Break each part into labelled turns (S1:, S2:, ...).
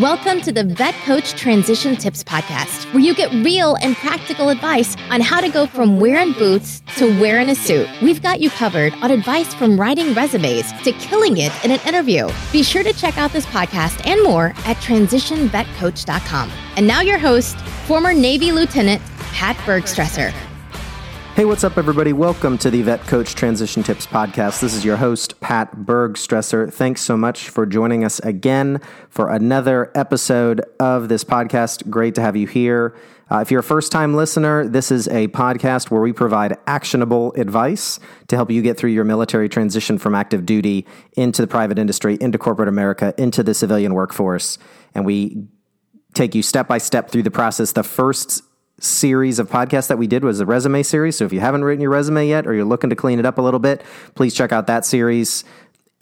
S1: Welcome to the Vet Coach Transition Tips Podcast, where you get real and practical advice on how to go from wearing boots to wearing a suit. We've got you covered on advice from writing resumes to killing it in an interview. Be sure to check out this podcast and more at transitionvetcoach.com. And now, your host, former Navy Lieutenant Pat Bergstresser.
S2: Hey, what's up, everybody? Welcome to the Vet Coach Transition Tips Podcast. This is your host, Pat Bergstresser. Thanks so much for joining us again for another episode of this podcast. Great to have you here. Uh, if you're a first time listener, this is a podcast where we provide actionable advice to help you get through your military transition from active duty into the private industry, into corporate America, into the civilian workforce. And we take you step by step through the process. The first series of podcasts that we did was a resume series. So if you haven't written your resume yet or you're looking to clean it up a little bit, please check out that series.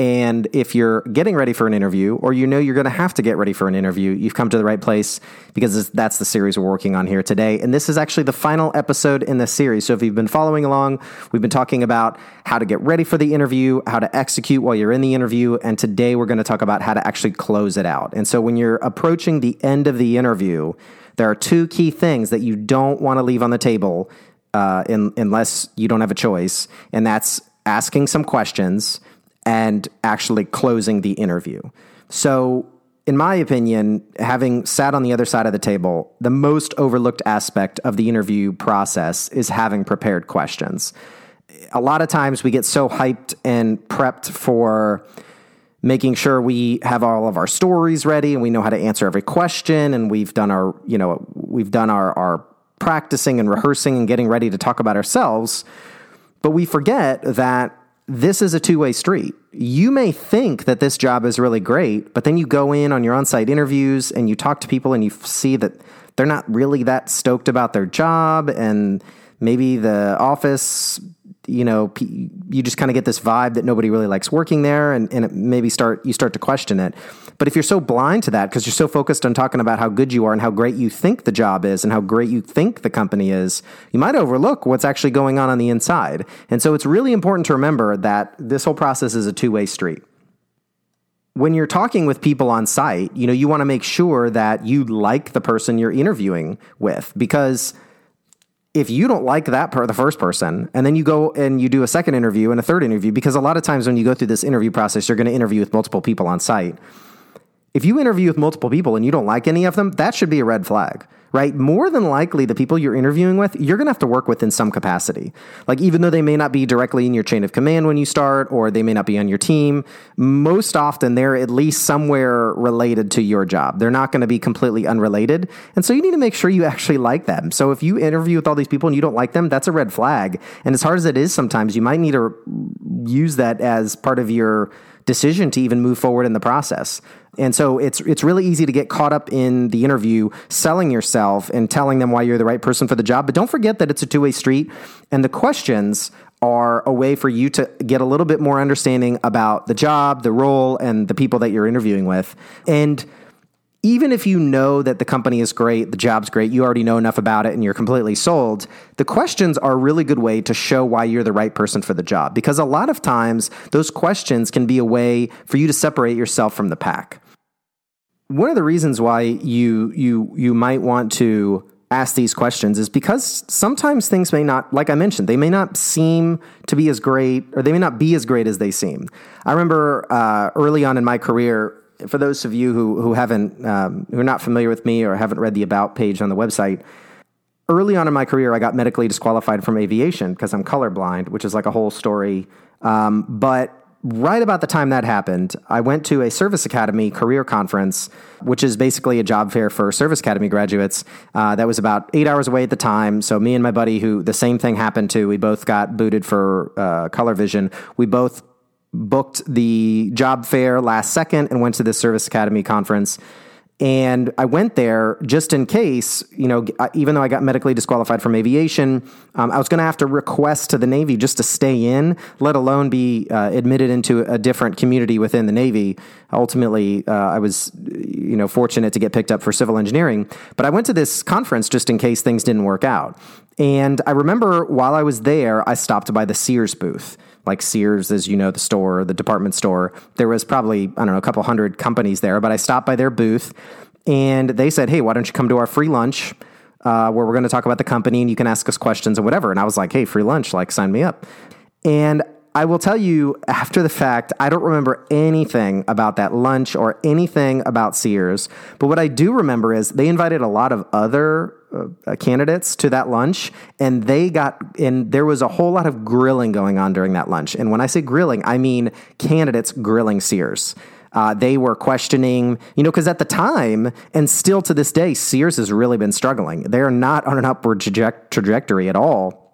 S2: And if you're getting ready for an interview or you know you're going to have to get ready for an interview, you've come to the right place because that's the series we're working on here today. And this is actually the final episode in the series. So if you've been following along, we've been talking about how to get ready for the interview, how to execute while you're in the interview. And today we're going to talk about how to actually close it out. And so when you're approaching the end of the interview, there are two key things that you don't want to leave on the table uh, in, unless you don't have a choice, and that's asking some questions and actually closing the interview. So, in my opinion, having sat on the other side of the table, the most overlooked aspect of the interview process is having prepared questions. A lot of times we get so hyped and prepped for making sure we have all of our stories ready and we know how to answer every question and we've done our you know we've done our our practicing and rehearsing and getting ready to talk about ourselves. But we forget that this is a two-way street. You may think that this job is really great but then you go in on your on-site interviews and you talk to people and you see that they're not really that stoked about their job and maybe the office you know, you just kind of get this vibe that nobody really likes working there, and, and maybe start you start to question it. But if you're so blind to that because you're so focused on talking about how good you are and how great you think the job is and how great you think the company is, you might overlook what's actually going on on the inside. And so it's really important to remember that this whole process is a two way street when you're talking with people on site, you know, you want to make sure that you like the person you're interviewing with because if you don't like that per the first person and then you go and you do a second interview and a third interview because a lot of times when you go through this interview process you're going to interview with multiple people on site if you interview with multiple people and you don't like any of them that should be a red flag right? More than likely, the people you're interviewing with, you're going to have to work with in some capacity. Like, even though they may not be directly in your chain of command when you start, or they may not be on your team, most often they're at least somewhere related to your job. They're not going to be completely unrelated. And so you need to make sure you actually like them. So if you interview with all these people and you don't like them, that's a red flag. And as hard as it is sometimes, you might need to use that as part of your decision to even move forward in the process. And so it's it's really easy to get caught up in the interview selling yourself and telling them why you're the right person for the job, but don't forget that it's a two-way street and the questions are a way for you to get a little bit more understanding about the job, the role and the people that you're interviewing with. And even if you know that the company is great, the job's great, you already know enough about it and you're completely sold, the questions are a really good way to show why you're the right person for the job. Because a lot of times, those questions can be a way for you to separate yourself from the pack. One of the reasons why you you you might want to ask these questions is because sometimes things may not, like I mentioned, they may not seem to be as great or they may not be as great as they seem. I remember uh, early on in my career, for those of you who who haven't um, who are not familiar with me or haven't read the about page on the website, early on in my career, I got medically disqualified from aviation because I'm colorblind, which is like a whole story. Um, but right about the time that happened, I went to a service academy career conference, which is basically a job fair for service academy graduates. Uh, that was about eight hours away at the time. So me and my buddy, who the same thing happened to, we both got booted for uh, color vision. We both booked the job fair last second and went to the service academy conference. And I went there just in case, you know, even though I got medically disqualified from aviation, um, I was going to have to request to the Navy just to stay in, let alone be uh, admitted into a different community within the Navy. Ultimately, uh, I was, you know, fortunate to get picked up for civil engineering. But I went to this conference just in case things didn't work out. And I remember while I was there, I stopped by the Sears booth like Sears, as you know, the store, the department store. There was probably, I don't know, a couple hundred companies there, but I stopped by their booth and they said, "Hey, why don't you come to our free lunch?" Uh, where we're going to talk about the company and you can ask us questions and whatever. And I was like, hey, free lunch, like sign me up. And I will tell you after the fact, I don't remember anything about that lunch or anything about Sears. But what I do remember is they invited a lot of other uh, candidates to that lunch, and they got, and there was a whole lot of grilling going on during that lunch. And when I say grilling, I mean candidates grilling Sears. Uh, they were questioning, you know, because at the time and still to this day, Sears has really been struggling. They're not on an upward traje- trajectory at all.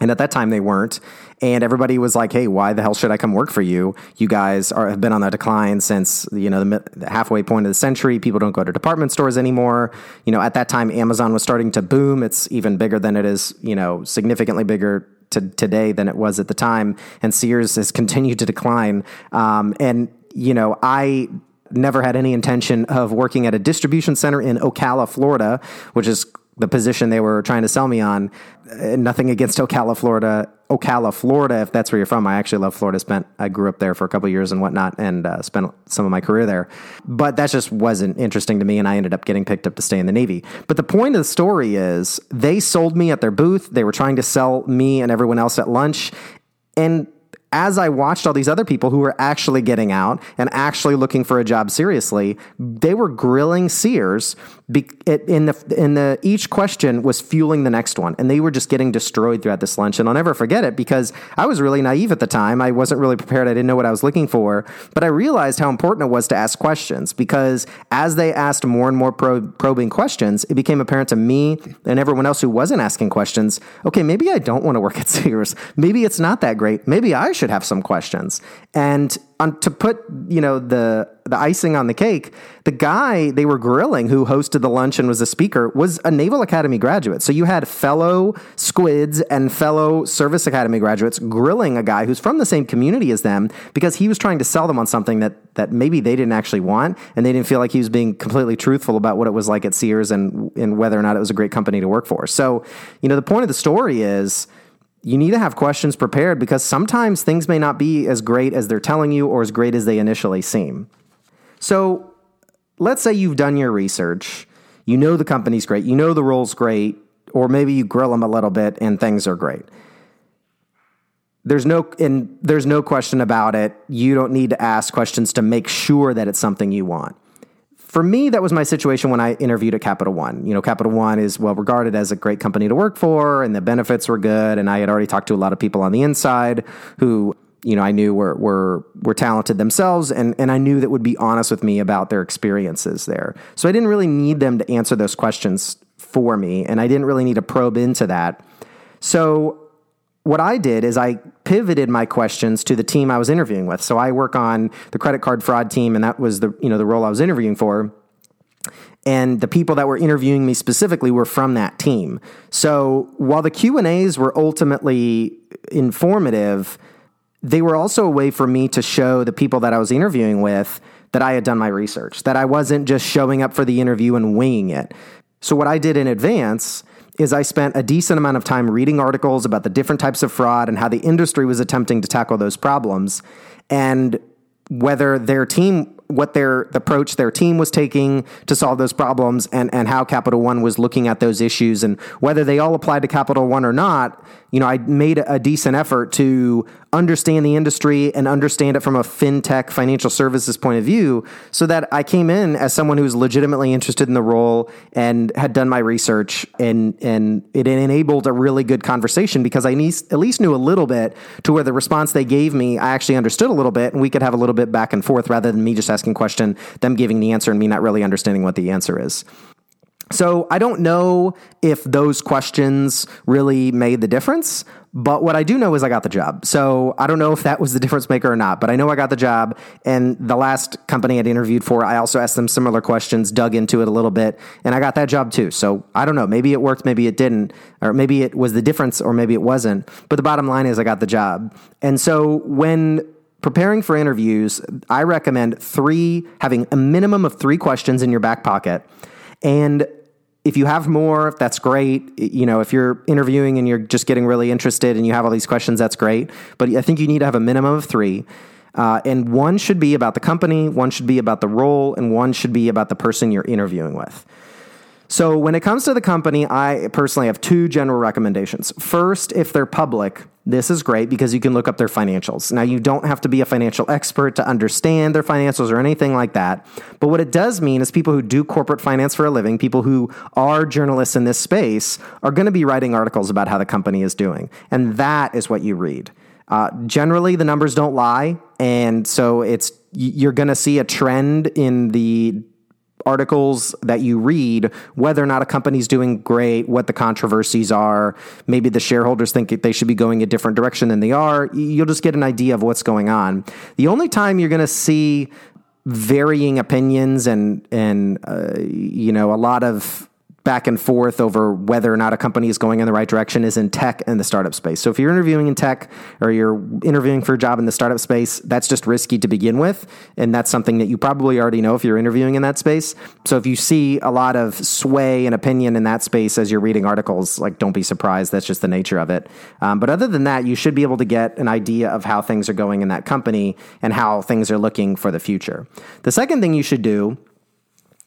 S2: And at that time, they weren't. And everybody was like, "Hey, why the hell should I come work for you? You guys are, have been on a decline since you know the, the halfway point of the century. People don't go to department stores anymore. You know, at that time, Amazon was starting to boom. It's even bigger than it is. You know, significantly bigger to today than it was at the time. And Sears has continued to decline. Um, and you know, I never had any intention of working at a distribution center in Ocala, Florida, which is the position they were trying to sell me on. Uh, nothing against Ocala, Florida. Ocala, Florida, if that's where you're from. I actually love Florida. Spent I grew up there for a couple years and whatnot, and uh, spent some of my career there. But that just wasn't interesting to me, and I ended up getting picked up to stay in the Navy. But the point of the story is, they sold me at their booth. They were trying to sell me and everyone else at lunch, and as I watched all these other people who were actually getting out and actually looking for a job seriously, they were grilling Sears. In the in the each question was fueling the next one, and they were just getting destroyed throughout this lunch. And I'll never forget it because I was really naive at the time. I wasn't really prepared. I didn't know what I was looking for, but I realized how important it was to ask questions because as they asked more and more prob- probing questions, it became apparent to me and everyone else who wasn't asking questions. Okay, maybe I don't want to work at Sears. Maybe it's not that great. Maybe I should have some questions. And on, to put you know the the icing on the cake, the guy they were grilling who hosted the lunch and was a speaker was a Naval Academy graduate. So you had fellow squids and fellow Service Academy graduates grilling a guy who's from the same community as them because he was trying to sell them on something that that maybe they didn't actually want and they didn't feel like he was being completely truthful about what it was like at Sears and and whether or not it was a great company to work for. So, you know, the point of the story is you need to have questions prepared because sometimes things may not be as great as they're telling you or as great as they initially seem. So, let's say you've done your research, you know the company's great, you know the role's great, or maybe you grill them a little bit and things are great. There's no and there's no question about it. You don't need to ask questions to make sure that it's something you want for me, that was my situation when I interviewed at Capital One. You know, Capital One is well regarded as a great company to work for, and the benefits were good. And I had already talked to a lot of people on the inside who, you know, I knew were were were talented themselves, and and I knew that would be honest with me about their experiences there. So I didn't really need them to answer those questions for me, and I didn't really need to probe into that. So what I did is I pivoted my questions to the team I was interviewing with. So I work on the credit card fraud team, and that was the you know the role I was interviewing for. And the people that were interviewing me specifically were from that team. So while the Q and A's were ultimately informative, they were also a way for me to show the people that I was interviewing with that I had done my research, that I wasn't just showing up for the interview and winging it. So what I did in advance is I spent a decent amount of time reading articles about the different types of fraud and how the industry was attempting to tackle those problems. And whether their team what their the approach their team was taking to solve those problems and and how Capital One was looking at those issues and whether they all applied to Capital One or not you know, I made a decent effort to understand the industry and understand it from a fintech financial services point of view so that I came in as someone who was legitimately interested in the role and had done my research and and it enabled a really good conversation because I at least knew a little bit to where the response they gave me I actually understood a little bit and we could have a little bit back and forth rather than me just asking question them giving the answer and me not really understanding what the answer is. So I don't know if those questions really made the difference, but what I do know is I got the job. So I don't know if that was the difference maker or not, but I know I got the job. And the last company I'd interviewed for, I also asked them similar questions, dug into it a little bit, and I got that job too. So I don't know. Maybe it worked, maybe it didn't, or maybe it was the difference, or maybe it wasn't. But the bottom line is I got the job. And so when preparing for interviews, I recommend three, having a minimum of three questions in your back pocket. And if you have more, that's great. You know, if you're interviewing and you're just getting really interested and you have all these questions, that's great. But I think you need to have a minimum of three. Uh, and one should be about the company, one should be about the role, and one should be about the person you're interviewing with. So, when it comes to the company, I personally have two general recommendations. First, if they're public, this is great because you can look up their financials. Now, you don't have to be a financial expert to understand their financials or anything like that. But what it does mean is people who do corporate finance for a living, people who are journalists in this space, are going to be writing articles about how the company is doing. And that is what you read. Uh, generally, the numbers don't lie. And so it's you're going to see a trend in the articles that you read, whether or not a company's doing great, what the controversies are. Maybe the shareholders think they should be going a different direction than they are. You'll just get an idea of what's going on. The only time you're going to see varying opinions and and uh, you know a lot of back and forth over whether or not a company is going in the right direction is in tech and the startup space. So if you're interviewing in tech or you're interviewing for a job in the startup space, that's just risky to begin with. And that's something that you probably already know if you're interviewing in that space. So if you see a lot of sway and opinion in that space as you're reading articles, like don't be surprised. That's just the nature of it. Um, but other than that, you should be able to get an idea of how things are going in that company and how things are looking for the future. The second thing you should do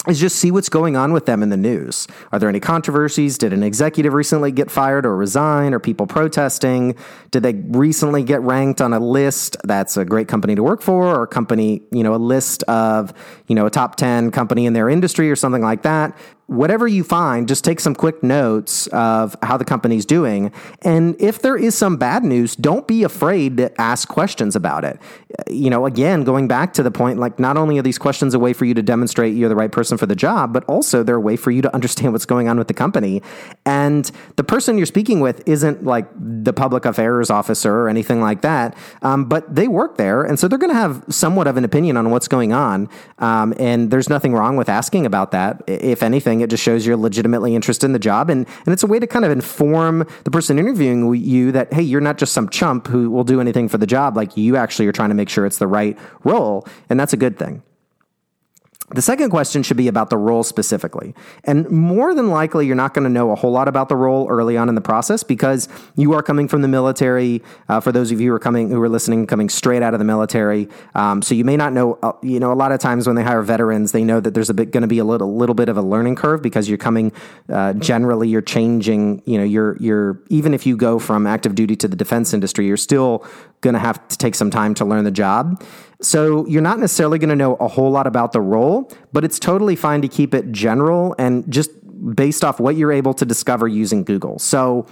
S2: is just see what's going on with them in the news. Are there any controversies? Did an executive recently get fired or resign? Are people protesting? Did they recently get ranked on a list that's a great company to work for or a company, you know, a list of, you know, a top 10 company in their industry or something like that? Whatever you find, just take some quick notes of how the company's doing. And if there is some bad news, don't be afraid to ask questions about it. You know, again, going back to the point, like not only are these questions a way for you to demonstrate you're the right person for the job, but also they're a way for you to understand what's going on with the company. And the person you're speaking with isn't like the public affairs officer or anything like that, um, but they work there. And so they're going to have somewhat of an opinion on what's going on. Um, and there's nothing wrong with asking about that. If anything, it just shows you're legitimately interested in the job. And, and it's a way to kind of inform the person interviewing you that, hey, you're not just some chump who will do anything for the job. Like you actually are trying to make sure it's the right role. And that's a good thing. The second question should be about the role specifically. And more than likely, you're not going to know a whole lot about the role early on in the process because you are coming from the military. Uh, for those of you who are coming, who are listening, coming straight out of the military. Um, so you may not know, uh, you know, a lot of times when they hire veterans, they know that there's a bit going to be a little, little bit of a learning curve because you're coming, uh, generally, you're changing, you know, you're, you're, even if you go from active duty to the defense industry, you're still going to have to take some time to learn the job. So you're not necessarily going to know a whole lot about the role, but it's totally fine to keep it general and just based off what you're able to discover using Google. So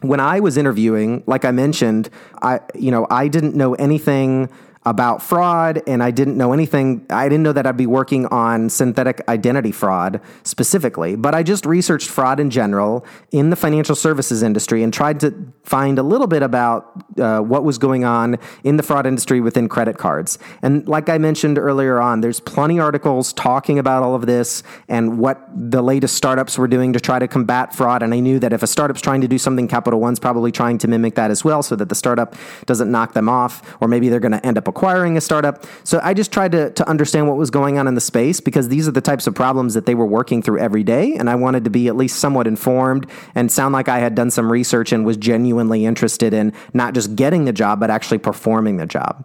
S2: when I was interviewing, like I mentioned, I you know, I didn't know anything about fraud, and I didn't know anything. I didn't know that I'd be working on synthetic identity fraud specifically, but I just researched fraud in general in the financial services industry and tried to find a little bit about uh, what was going on in the fraud industry within credit cards. And like I mentioned earlier on, there's plenty of articles talking about all of this and what the latest startups were doing to try to combat fraud. And I knew that if a startup's trying to do something, Capital One's probably trying to mimic that as well so that the startup doesn't knock them off, or maybe they're going to end up acquiring a startup. So I just tried to, to understand what was going on in the space because these are the types of problems that they were working through every day. And I wanted to be at least somewhat informed and sound like I had done some research and was genuinely interested in not just getting the job, but actually performing the job.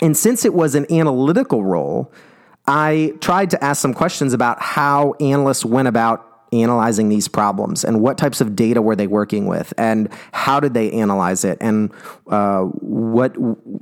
S2: And since it was an analytical role, I tried to ask some questions about how analysts went about analyzing these problems and what types of data were they working with and how did they analyze it and uh, what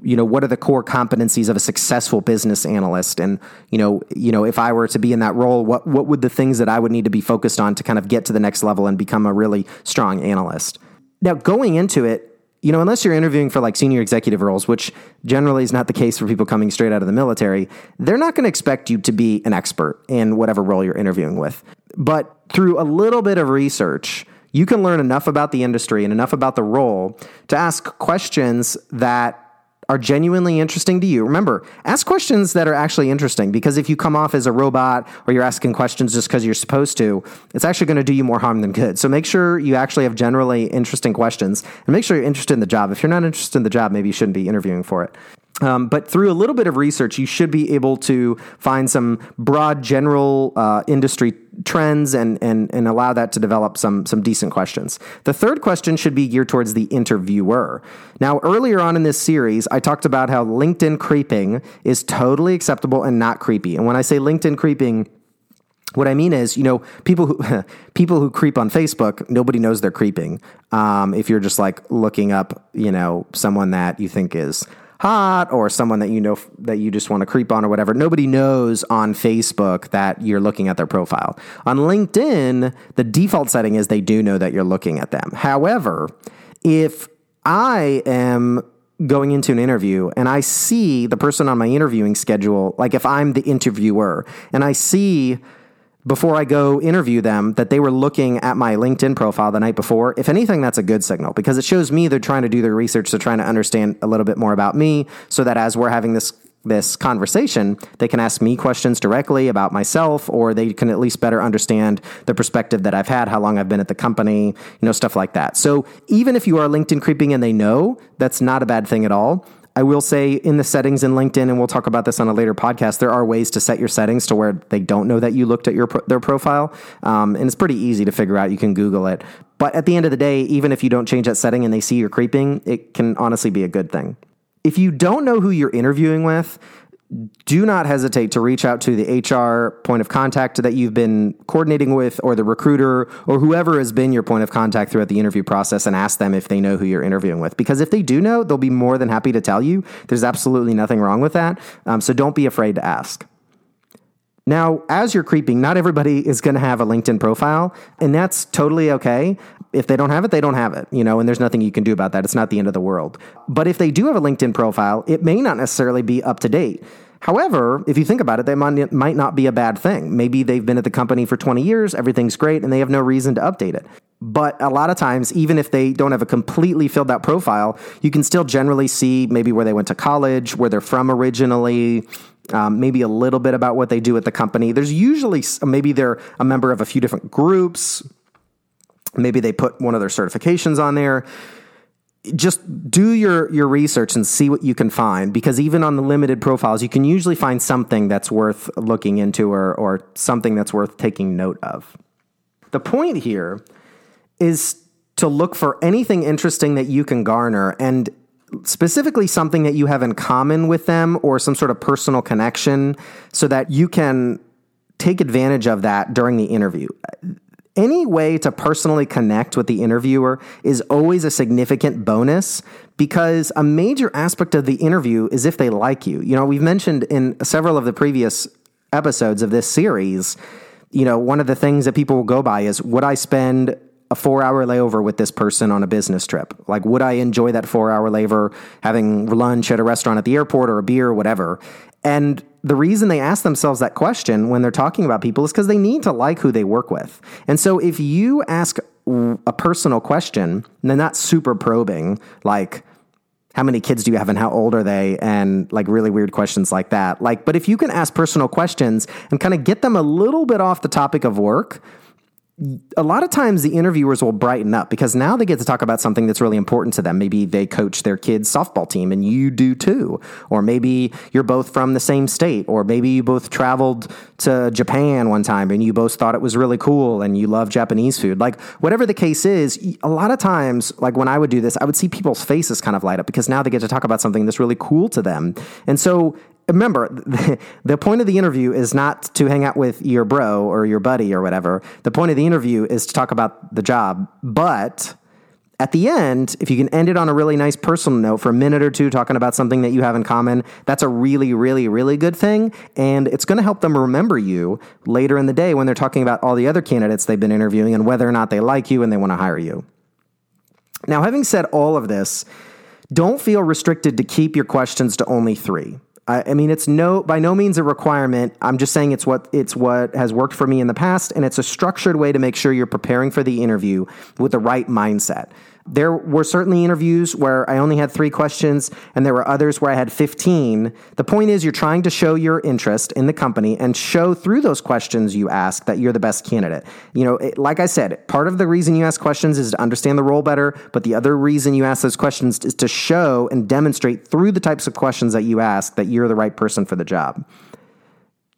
S2: you know what are the core competencies of a successful business analyst? And you know you know if I were to be in that role what what would the things that I would need to be focused on to kind of get to the next level and become a really strong analyst? Now going into it you know, unless you're interviewing for like senior executive roles, which generally is not the case for people coming straight out of the military, they're not going to expect you to be an expert in whatever role you're interviewing with. But through a little bit of research, you can learn enough about the industry and enough about the role to ask questions that are genuinely interesting to you. Remember, ask questions that are actually interesting because if you come off as a robot or you're asking questions just because you're supposed to, it's actually going to do you more harm than good. So make sure you actually have generally interesting questions and make sure you're interested in the job. If you're not interested in the job, maybe you shouldn't be interviewing for it. Um, but through a little bit of research, you should be able to find some broad general uh, industry trends and, and, and allow that to develop some, some decent questions. The third question should be geared towards the interviewer. Now, earlier on in this series, I talked about how LinkedIn creeping is totally acceptable and not creepy. And when I say LinkedIn creeping, what I mean is, you know, people who people who creep on Facebook, nobody knows they're creeping. Um, if you're just like looking up, you know, someone that you think is hot or someone that you know that you just want to creep on or whatever. Nobody knows on Facebook that you're looking at their profile. On LinkedIn, the default setting is they do know that you're looking at them. However, if I am going into an interview and I see the person on my interviewing schedule, like if I'm the interviewer and I see before I go interview them that they were looking at my LinkedIn profile the night before, if anything, that's a good signal because it shows me they're trying to do their research. They're trying to understand a little bit more about me so that as we're having this this conversation, they can ask me questions directly about myself, or they can at least better understand the perspective that I've had, how long I've been at the company, you know, stuff like that. So even if you are LinkedIn creeping and they know, that's not a bad thing at all. I will say in the settings in LinkedIn, and we'll talk about this on a later podcast. There are ways to set your settings to where they don't know that you looked at your their profile, um, and it's pretty easy to figure out. You can Google it. But at the end of the day, even if you don't change that setting and they see you're creeping, it can honestly be a good thing. If you don't know who you're interviewing with, do not hesitate to reach out to the HR point of contact that you've been coordinating with, or the recruiter, or whoever has been your point of contact throughout the interview process, and ask them if they know who you're interviewing with. Because if they do know, they'll be more than happy to tell you. There's absolutely nothing wrong with that. Um, so don't be afraid to ask. Now, as you're creeping, not everybody is going to have a LinkedIn profile, and that's totally okay. If they don't have it, they don't have it, you know, and there's nothing you can do about that. It's not the end of the world. But if they do have a LinkedIn profile, it may not necessarily be up to date. However, if you think about it, that might, not be a bad thing. Maybe they've been at the company for 20 years, everything's great, and they have no reason to update it. But a lot of times, even if they don't have a completely filled out profile, you can still generally see maybe where they went to college, where they're from originally, um, maybe a little bit about what they do at the company. There's usually maybe they're a member of a few different groups. Maybe they put one of their certifications on there just do your your research and see what you can find because even on the limited profiles you can usually find something that's worth looking into or or something that's worth taking note of. The point here is to look for anything interesting that you can garner and specifically something that you have in common with them or some sort of personal connection so that you can take advantage of that during the interview any way to personally connect with the interviewer is always a significant bonus because a major aspect of the interview is if they like you. You know, we've mentioned in several of the previous episodes of this series, you know, one of the things that people will go by is would I spend a four hour layover with this person on a business trip? Like, would I enjoy that four hour layover having lunch at a restaurant at the airport or a beer or whatever? And the reason they ask themselves that question when they're talking about people is because they need to like who they work with. And so if you ask a personal question, they're not super probing, like, how many kids do you have and how old are they and like really weird questions like that like but if you can ask personal questions and kind of get them a little bit off the topic of work a lot of times the interviewers will brighten up because now they get to talk about something that's really important to them. Maybe they coach their kids' softball team and you do too. Or maybe you're both from the same state. Or maybe you both traveled to Japan one time and you both thought it was really cool and you love Japanese food. Like, whatever the case is, a lot of times, like when I would do this, I would see people's faces kind of light up because now they get to talk about something that's really cool to them. And so remember, the point of the interview is not to hang out with your bro or your buddy or whatever. The point of the interview is to talk about the job. But at the end, if you can end it on a really nice personal note for a minute or two, talking about something that you have in common, that's a really, really, really good thing. And it's going to help them remember you later in the day when they're talking about all the other candidates they've been interviewing and whether or not they like you and they want to hire you. Now, having said all of this, don't feel restricted to keep your questions to only three. I, I mean, it's no by no means a requirement. I'm just saying it's what it's what has worked for me in the past, and it's a structured way to make sure you're preparing for the interview with the right mindset. There were certainly interviews where I only had three questions, and there were others where I had 15. The point is, you're trying to show your interest in the company and show through those questions you ask that you're the best candidate. You know, it, like I said, part of the reason you ask questions is to understand the role better, but the other reason you ask those questions is to show and demonstrate through the types of questions that you ask that you're the right person for the job.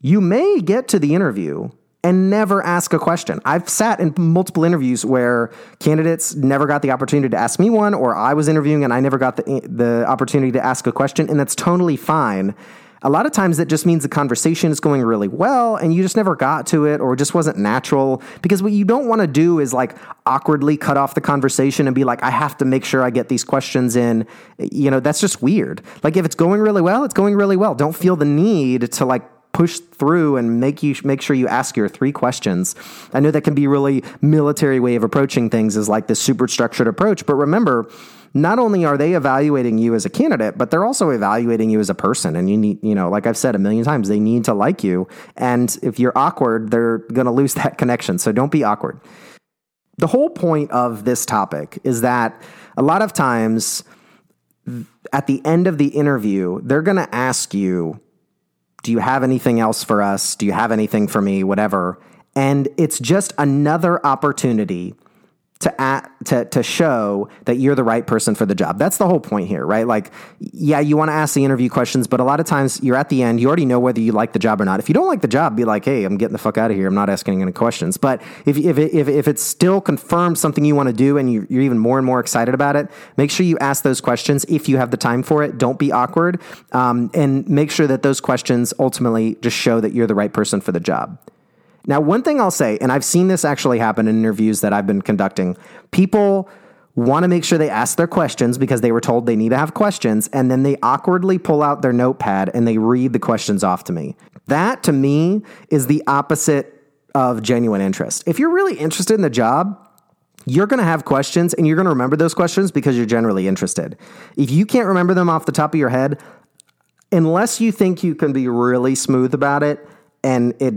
S2: You may get to the interview and never ask a question. I've sat in multiple interviews where candidates never got the opportunity to ask me one, or I was interviewing and I never got the, the opportunity to ask a question, and that's totally fine. A lot of times that just means the conversation is going really well and you just never got to it or it just wasn't natural. Because what you don't want to do is like awkwardly cut off the conversation and be like, I have to make sure I get these questions in. You know, that's just weird. Like if it's going really well, it's going really well. Don't feel the need to like push through and make you make sure you ask your three questions. I know that can be really military way of approaching things is like this super structured approach, but remember, not only are they evaluating you as a candidate, but they're also evaluating you as a person. And you need, you know, like I've said a million times, they need to like you. And if you're awkward, they're going to lose that connection. So don't be awkward. The whole point of this topic is that a lot of times at the end of the interview, they're going to ask you, do you have anything else for us? Do you have anything for me? Whatever. And it's just another opportunity to at, to to show that you're the right person for the job. That's the whole point here, right? Like, yeah, you want to ask the interview questions, but a lot of times you're at the end, you already know whether you like the job or not. If you don't like the job, be like, hey, I'm getting the fuck out of here. I'm not asking any questions. But if if if, if it's still confirmed something you want to do and you, you're even more and more excited about it, make sure you ask those questions if you have the time for it. Don't be awkward, um, and make sure that those questions ultimately just show that you're the right person for the job. Now, one thing I'll say, and I've seen this actually happen in interviews that I've been conducting, people want to make sure they ask their questions because they were told they need to have questions, and then they awkwardly pull out their notepad and they read the questions off to me. That to me is the opposite of genuine interest. If you're really interested in the job, you're going to have questions and you're going to remember those questions because you're generally interested. If you can't remember them off the top of your head, unless you think you can be really smooth about it, and it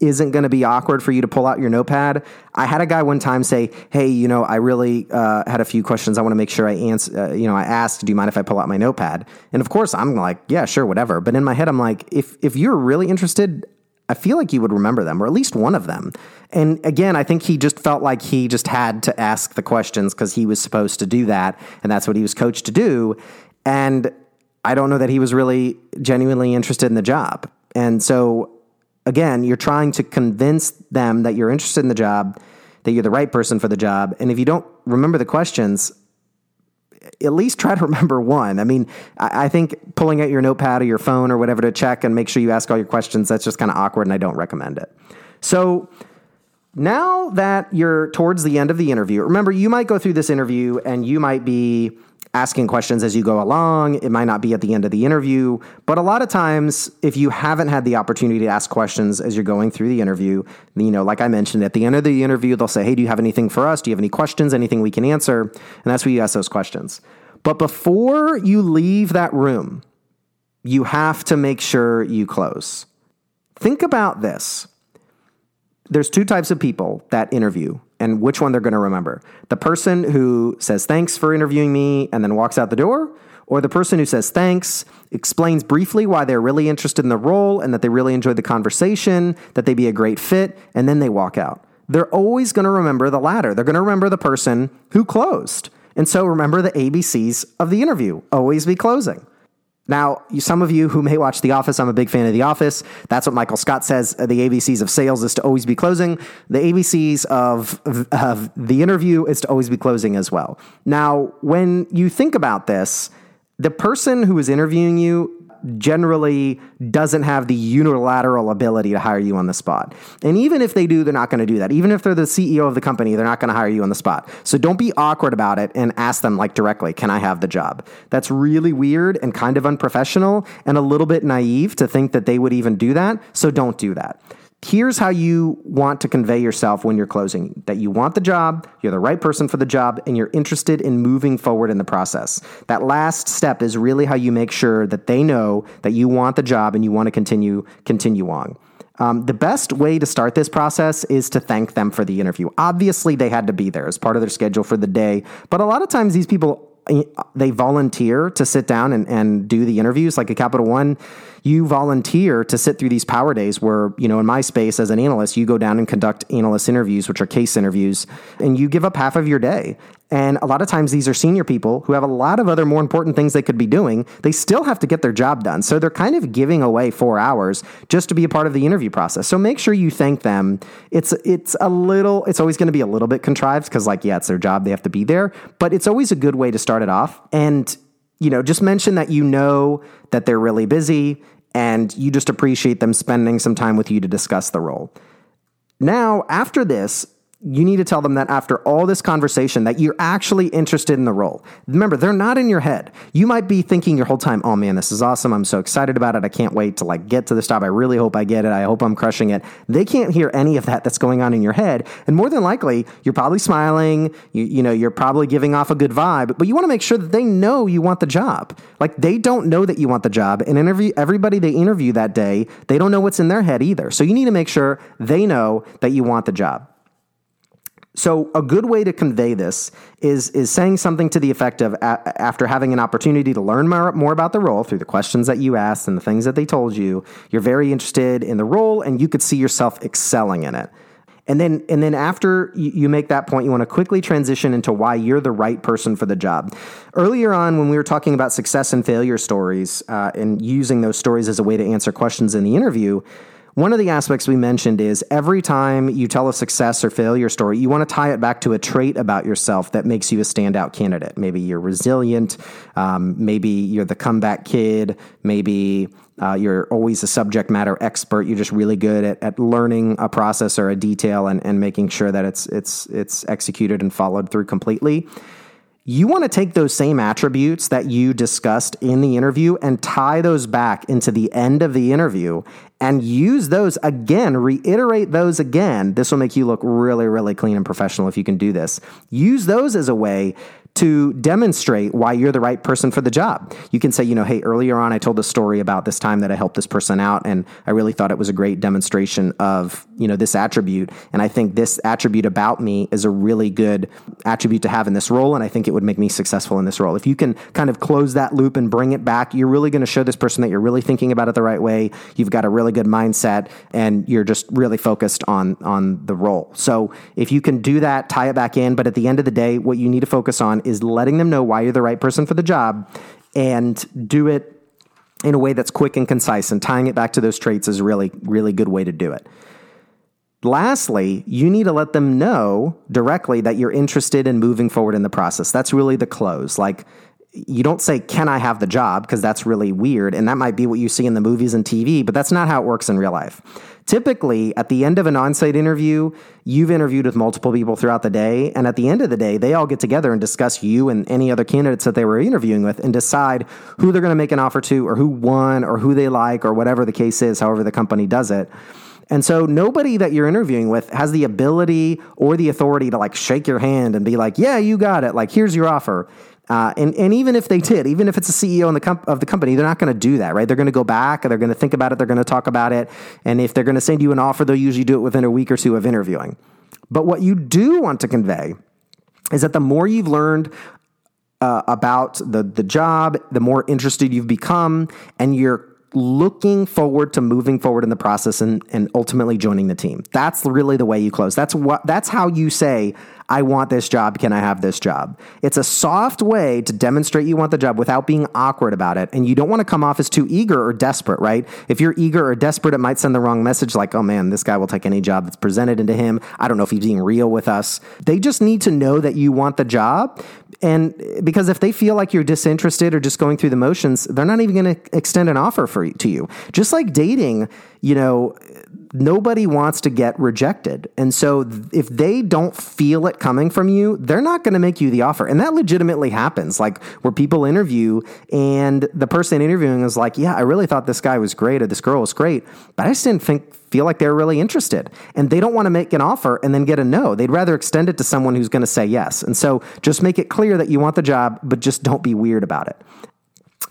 S2: isn't going to be awkward for you to pull out your notepad. I had a guy one time say, "Hey, you know, I really uh, had a few questions. I want to make sure I answer. Uh, you know, I asked, do you mind if I pull out my notepad?" And of course, I'm like, "Yeah, sure, whatever." But in my head, I'm like, if if you're really interested, I feel like you would remember them, or at least one of them. And again, I think he just felt like he just had to ask the questions because he was supposed to do that, and that's what he was coached to do. And I don't know that he was really genuinely interested in the job. And so again, you're trying to convince them that you're interested in the job, that you're the right person for the job. And if you don't remember the questions, at least try to remember one. I mean, I, think pulling out your notepad or your phone or whatever to check and make sure you ask all your questions, that's just kind of awkward and I don't recommend it. So, now that you're towards the end of the interview, remember you might go through this interview and you might be asking questions as you go along. It might not be at the end of the interview, but a lot of times, if you haven't had the opportunity to ask questions as you're going through the interview, you know, like I mentioned, at the end of the interview, they'll say, Hey, do you have anything for us? Do you have any questions? Anything we can answer? And that's where you ask those questions. But before you leave that room, you have to make sure you close. Think about this. There's two types of people that interview and which one they're going to remember. The person who says thanks for interviewing me and then walks out the door, or the person who says thanks, explains briefly why they're really interested in the role and that they really enjoyed the conversation, that they'd be a great fit, and then they walk out. They're always going to remember the latter. They're going to remember the person who closed. And so remember the ABCs of the interview always be closing. Now, some of you who may watch The Office, I'm a big fan of The Office. That's what Michael Scott says. Uh, the ABCs of sales is to always be closing. The ABCs of, of the interview is to always be closing as well. Now, when you think about this, the person who is interviewing you generally doesn't have the unilateral ability to hire you on the spot. And even if they do, they're not going to do that. Even if they're the CEO of the company, they're not going to hire you on the spot. So don't be awkward about it and ask them like directly, can I have the job? That's really weird and kind of unprofessional and a little bit naive to think that they would even do that. So don't do that here's how you want to convey yourself when you're closing that you want the job, you're the right person for the job, and you're interested in moving forward in the process. That last step is really how you make sure that they know that you want the job and you want to continue continue on. Um, the best way to start this process is to thank them for the interview. Obviously, they had to be there as part of their schedule for the day, but a lot of times these people they volunteer to sit down and, and do the interviews like a Capital One you volunteer to sit through these power days where, you know, in my space as an analyst, you go down and conduct analyst interviews, which are case interviews, and you give up half of your day. And a lot of times these are senior people who have a lot of other more important things they could be doing. They still have to get their job done. So they're kind of giving away four hours just to be a part of the interview process. So make sure you thank them. It's it's a little it's always going to be a little bit contrived because like yeah, it's their job, they have to be there. But it's always a good way to start it off. And you know, just mention that you know that they're really busy and you just appreciate them spending some time with you to discuss the role. Now, after this, you need to tell them that after all this conversation that you're actually interested in the role. Remember, they're not in your head. You might be thinking your whole time, "Oh man, this is awesome. I'm so excited about it. I can't wait to like get to this job. I really hope I get it. I hope I'm crushing it." They can't hear any of that that's going on in your head. And more than likely, you're probably smiling, you, you know, you're probably giving off a good vibe, but you want to make sure that they know you want the job. Like they don't know that you want the job. And interview everybody they interview that day, they don't know what's in their head either. So you need to make sure they know that you want the job. So a good way to convey this is is saying something to the effect of a- after having an opportunity to learn more, more about the role through the questions that you asked and the things that they told you, you're very interested in the role and you could see yourself excelling in it. And then, and then after you make that point, you want to quickly transition into why you're the right person for the job. Earlier on, when we were talking about success and failure stories uh, and using those stories as a way to answer questions in the interview, one of the aspects we mentioned is every time you tell a success or failure story, you want to tie it back to a trait about yourself that makes you a standout candidate. Maybe you're resilient, um, maybe you're the comeback kid, maybe uh, you're always a subject matter expert. You're just really good at, at learning a process or a detail and, and making sure that it's it's it's executed and followed through completely you want to take those same attributes that you discussed in the interview and tie those back into the end of the interview and use those again, reiterate those again. This will make you look really, really clean and professional if you can do this. Use those as a way to demonstrate why you're the right person for the job. You can say, you know, hey, earlier on I told a story about this time that I helped this person out and I really thought it was a great demonstration of, you know, this attribute and I think this attribute about me is a really good attribute to have in this role and I think it would make me successful in this role. If you can kind of close that loop and bring it back, you're really going to show this person that you're really thinking about it the right way. You've got a really good mindset and you're just really focused on on the role. So, if you can do that, tie it back in, but at the end of the day, what you need to focus on is letting them know why you're the right person for the job and do it in a way that's quick and concise and tying it back to those traits is really really good way to do it. Lastly, you need to let them know directly that you're interested in moving forward in the process. That's really the close. Like you don't say, Can I have the job? because that's really weird. And that might be what you see in the movies and TV, but that's not how it works in real life. Typically, at the end of an on site interview, you've interviewed with multiple people throughout the day. And at the end of the day, they all get together and discuss you and any other candidates that they were interviewing with and decide who they're going to make an offer to or who won or who they like or whatever the case is, however the company does it. And so nobody that you're interviewing with has the ability or the authority to like shake your hand and be like, yeah, you got it. Like, here's your offer. Uh, and, and even if they did, even if it's a CEO the com- of the company, they're not going to do that, right? They're going to go back, they're going to think about it, they're going to talk about it. And if they're going to send you an offer, they'll usually do it within a week or two of interviewing. But what you do want to convey is that the more you've learned uh, about the, the job, the more interested you've become, and you're looking forward to moving forward in the process and, and ultimately joining the team. That's really the way you close. That's what that's how you say, I want this job. Can I have this job? It's a soft way to demonstrate you want the job without being awkward about it. And you don't want to come off as too eager or desperate, right? If you're eager or desperate, it might send the wrong message like, oh man, this guy will take any job that's presented into him. I don't know if he's being real with us. They just need to know that you want the job. And because if they feel like you're disinterested or just going through the motions, they're not even going to extend an offer for to you. Just like dating, you know, nobody wants to get rejected. And so if they don't feel it coming from you, they're not going to make you the offer. And that legitimately happens. Like where people interview and the person interviewing is like, "Yeah, I really thought this guy was great or this girl was great, but I just didn't think feel like they're really interested." And they don't want to make an offer and then get a no. They'd rather extend it to someone who's going to say yes. And so just make it clear that you want the job, but just don't be weird about it.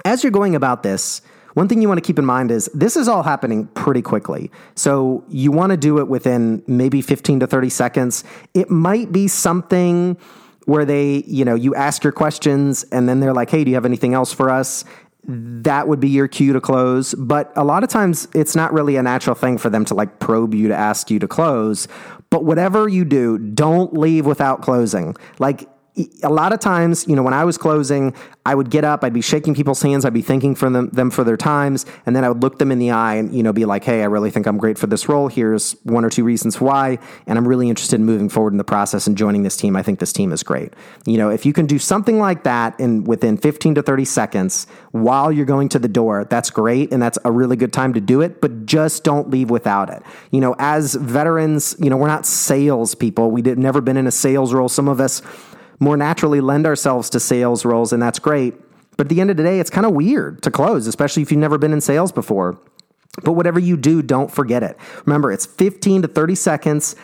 S2: As you're going about this, one thing you want to keep in mind is this is all happening pretty quickly. So you want to do it within maybe 15 to 30 seconds. It might be something where they, you know, you ask your questions and then they're like, hey, do you have anything else for us? that would be your cue to close. But a lot of times it's not really a natural thing for them to like probe you to ask you to close. But whatever you do, don't leave without closing. Like a lot of times, you know, when I was closing, I would get up, I'd be shaking people's hands, I'd be thanking for them, them for their times, and then I would look them in the eye and, you know, be like, hey, I really think I'm great for this role. Here's one or two reasons why, and I'm really interested in moving forward in the process and joining this team. I think this team is great. You know, if you can do something like that in within 15 to 30 seconds while you're going to the door, that's great, and that's a really good time to do it, but just don't leave without it. You know, as veterans, you know, we're not sales people. We've never been in a sales role. Some of us more naturally lend ourselves to sales roles, and that's great. But at the end of the day, it's kind of weird to close, especially if you've never been in sales before. But whatever you do, don't forget it. Remember, it's 15 to 30 seconds.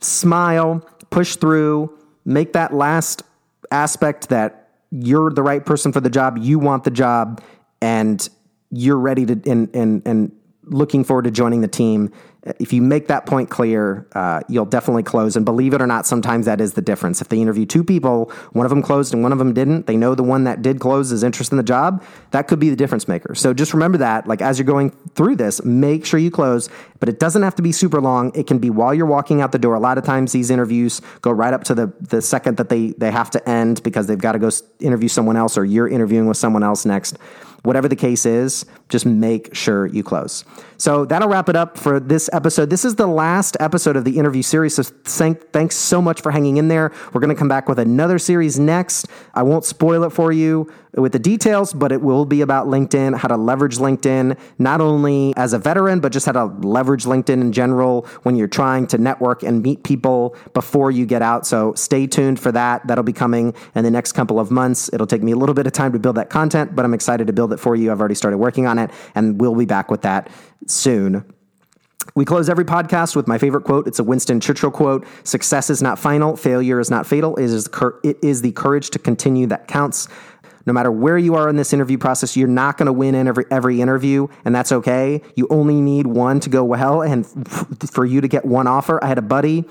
S2: Smile, push through, make that last aspect that you're the right person for the job, you want the job, and you're ready to and and and looking forward to joining the team if you make that point clear, uh, you'll definitely close. And believe it or not, sometimes that is the difference. If they interview two people, one of them closed and one of them didn't, they know the one that did close is interested in the job. That could be the difference maker. So just remember that, like as you're going through this, make sure you close. But it doesn't have to be super long. It can be while you're walking out the door. A lot of times these interviews go right up to the the second that they they have to end because they've got to go interview someone else or you're interviewing with someone else next. Whatever the case is, just make sure you close. So that'll wrap it up for this episode. This is the last episode of the interview series. So thank, thanks so much for hanging in there. We're going to come back with another series next. I won't spoil it for you with the details, but it will be about LinkedIn, how to leverage LinkedIn, not only as a veteran, but just how to leverage LinkedIn in general when you're trying to network and meet people before you get out. So stay tuned for that. That'll be coming in the next couple of months. It'll take me a little bit of time to build that content, but I'm excited to build it for you. I've already started working on it, and we'll be back with that soon. We close every podcast with my favorite quote. It's a Winston Churchill quote Success is not final, failure is not fatal. It is, the courage to continue that counts no matter where you are in this interview process, you're not going to win in every every interview, and that's okay. You only need one to go well, and for you to get one offer. I had a buddy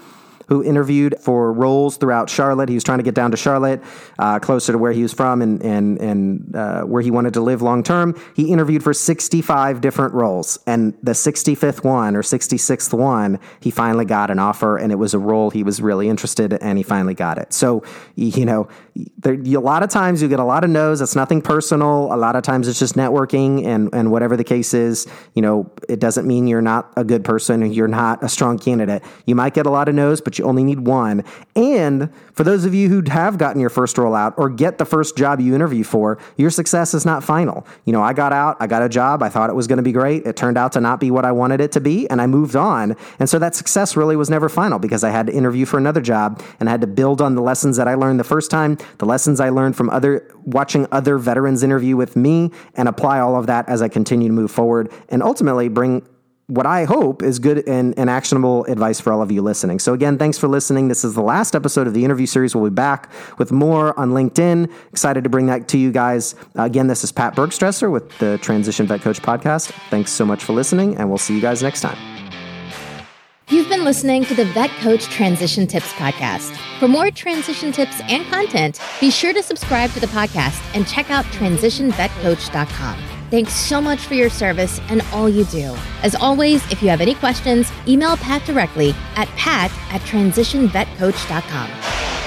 S2: who interviewed for roles throughout Charlotte. He was trying to get down to Charlotte, uh, closer to where he was from and and and uh, where he wanted to live long term. He interviewed for 65 different roles, and the 65th one or 66th one, he finally got an offer, and it was a role he was really interested, in, and he finally got it. So you know, there, a lot of times you get a lot of no's. It's nothing personal. A lot of times it's just networking, and and whatever the case is, you know, it doesn't mean you're not a good person. Or you're not a strong candidate. You might get a lot of no's, but you only need one. And for those of you who have gotten your first role out or get the first job you interview for, your success is not final. You know, I got out, I got a job, I thought it was going to be great. It turned out to not be what I wanted it to be, and I moved on. And so that success really was never final because I had to interview for another job and I had to build on the lessons that I learned the first time, the lessons I learned from other watching other veterans interview with me and apply all of that as I continue to move forward and ultimately bring what I hope is good and, and, actionable advice for all of you listening. So, again, thanks for listening. This is the last episode of the interview series. We'll be back with more on LinkedIn. Excited to bring that to you guys. Uh, again, this is Pat Bergstresser with the Transition Vet Coach podcast. Thanks so much for listening, and we'll see you guys next time.
S1: You've been listening to the Vet Coach Transition Tips podcast. For more transition tips and content, be sure to subscribe to the podcast and check out transitionvetcoach.com. Thanks so much for your service and all you do. As always, if you have any questions, email Pat directly at pat at transitionvetcoach.com.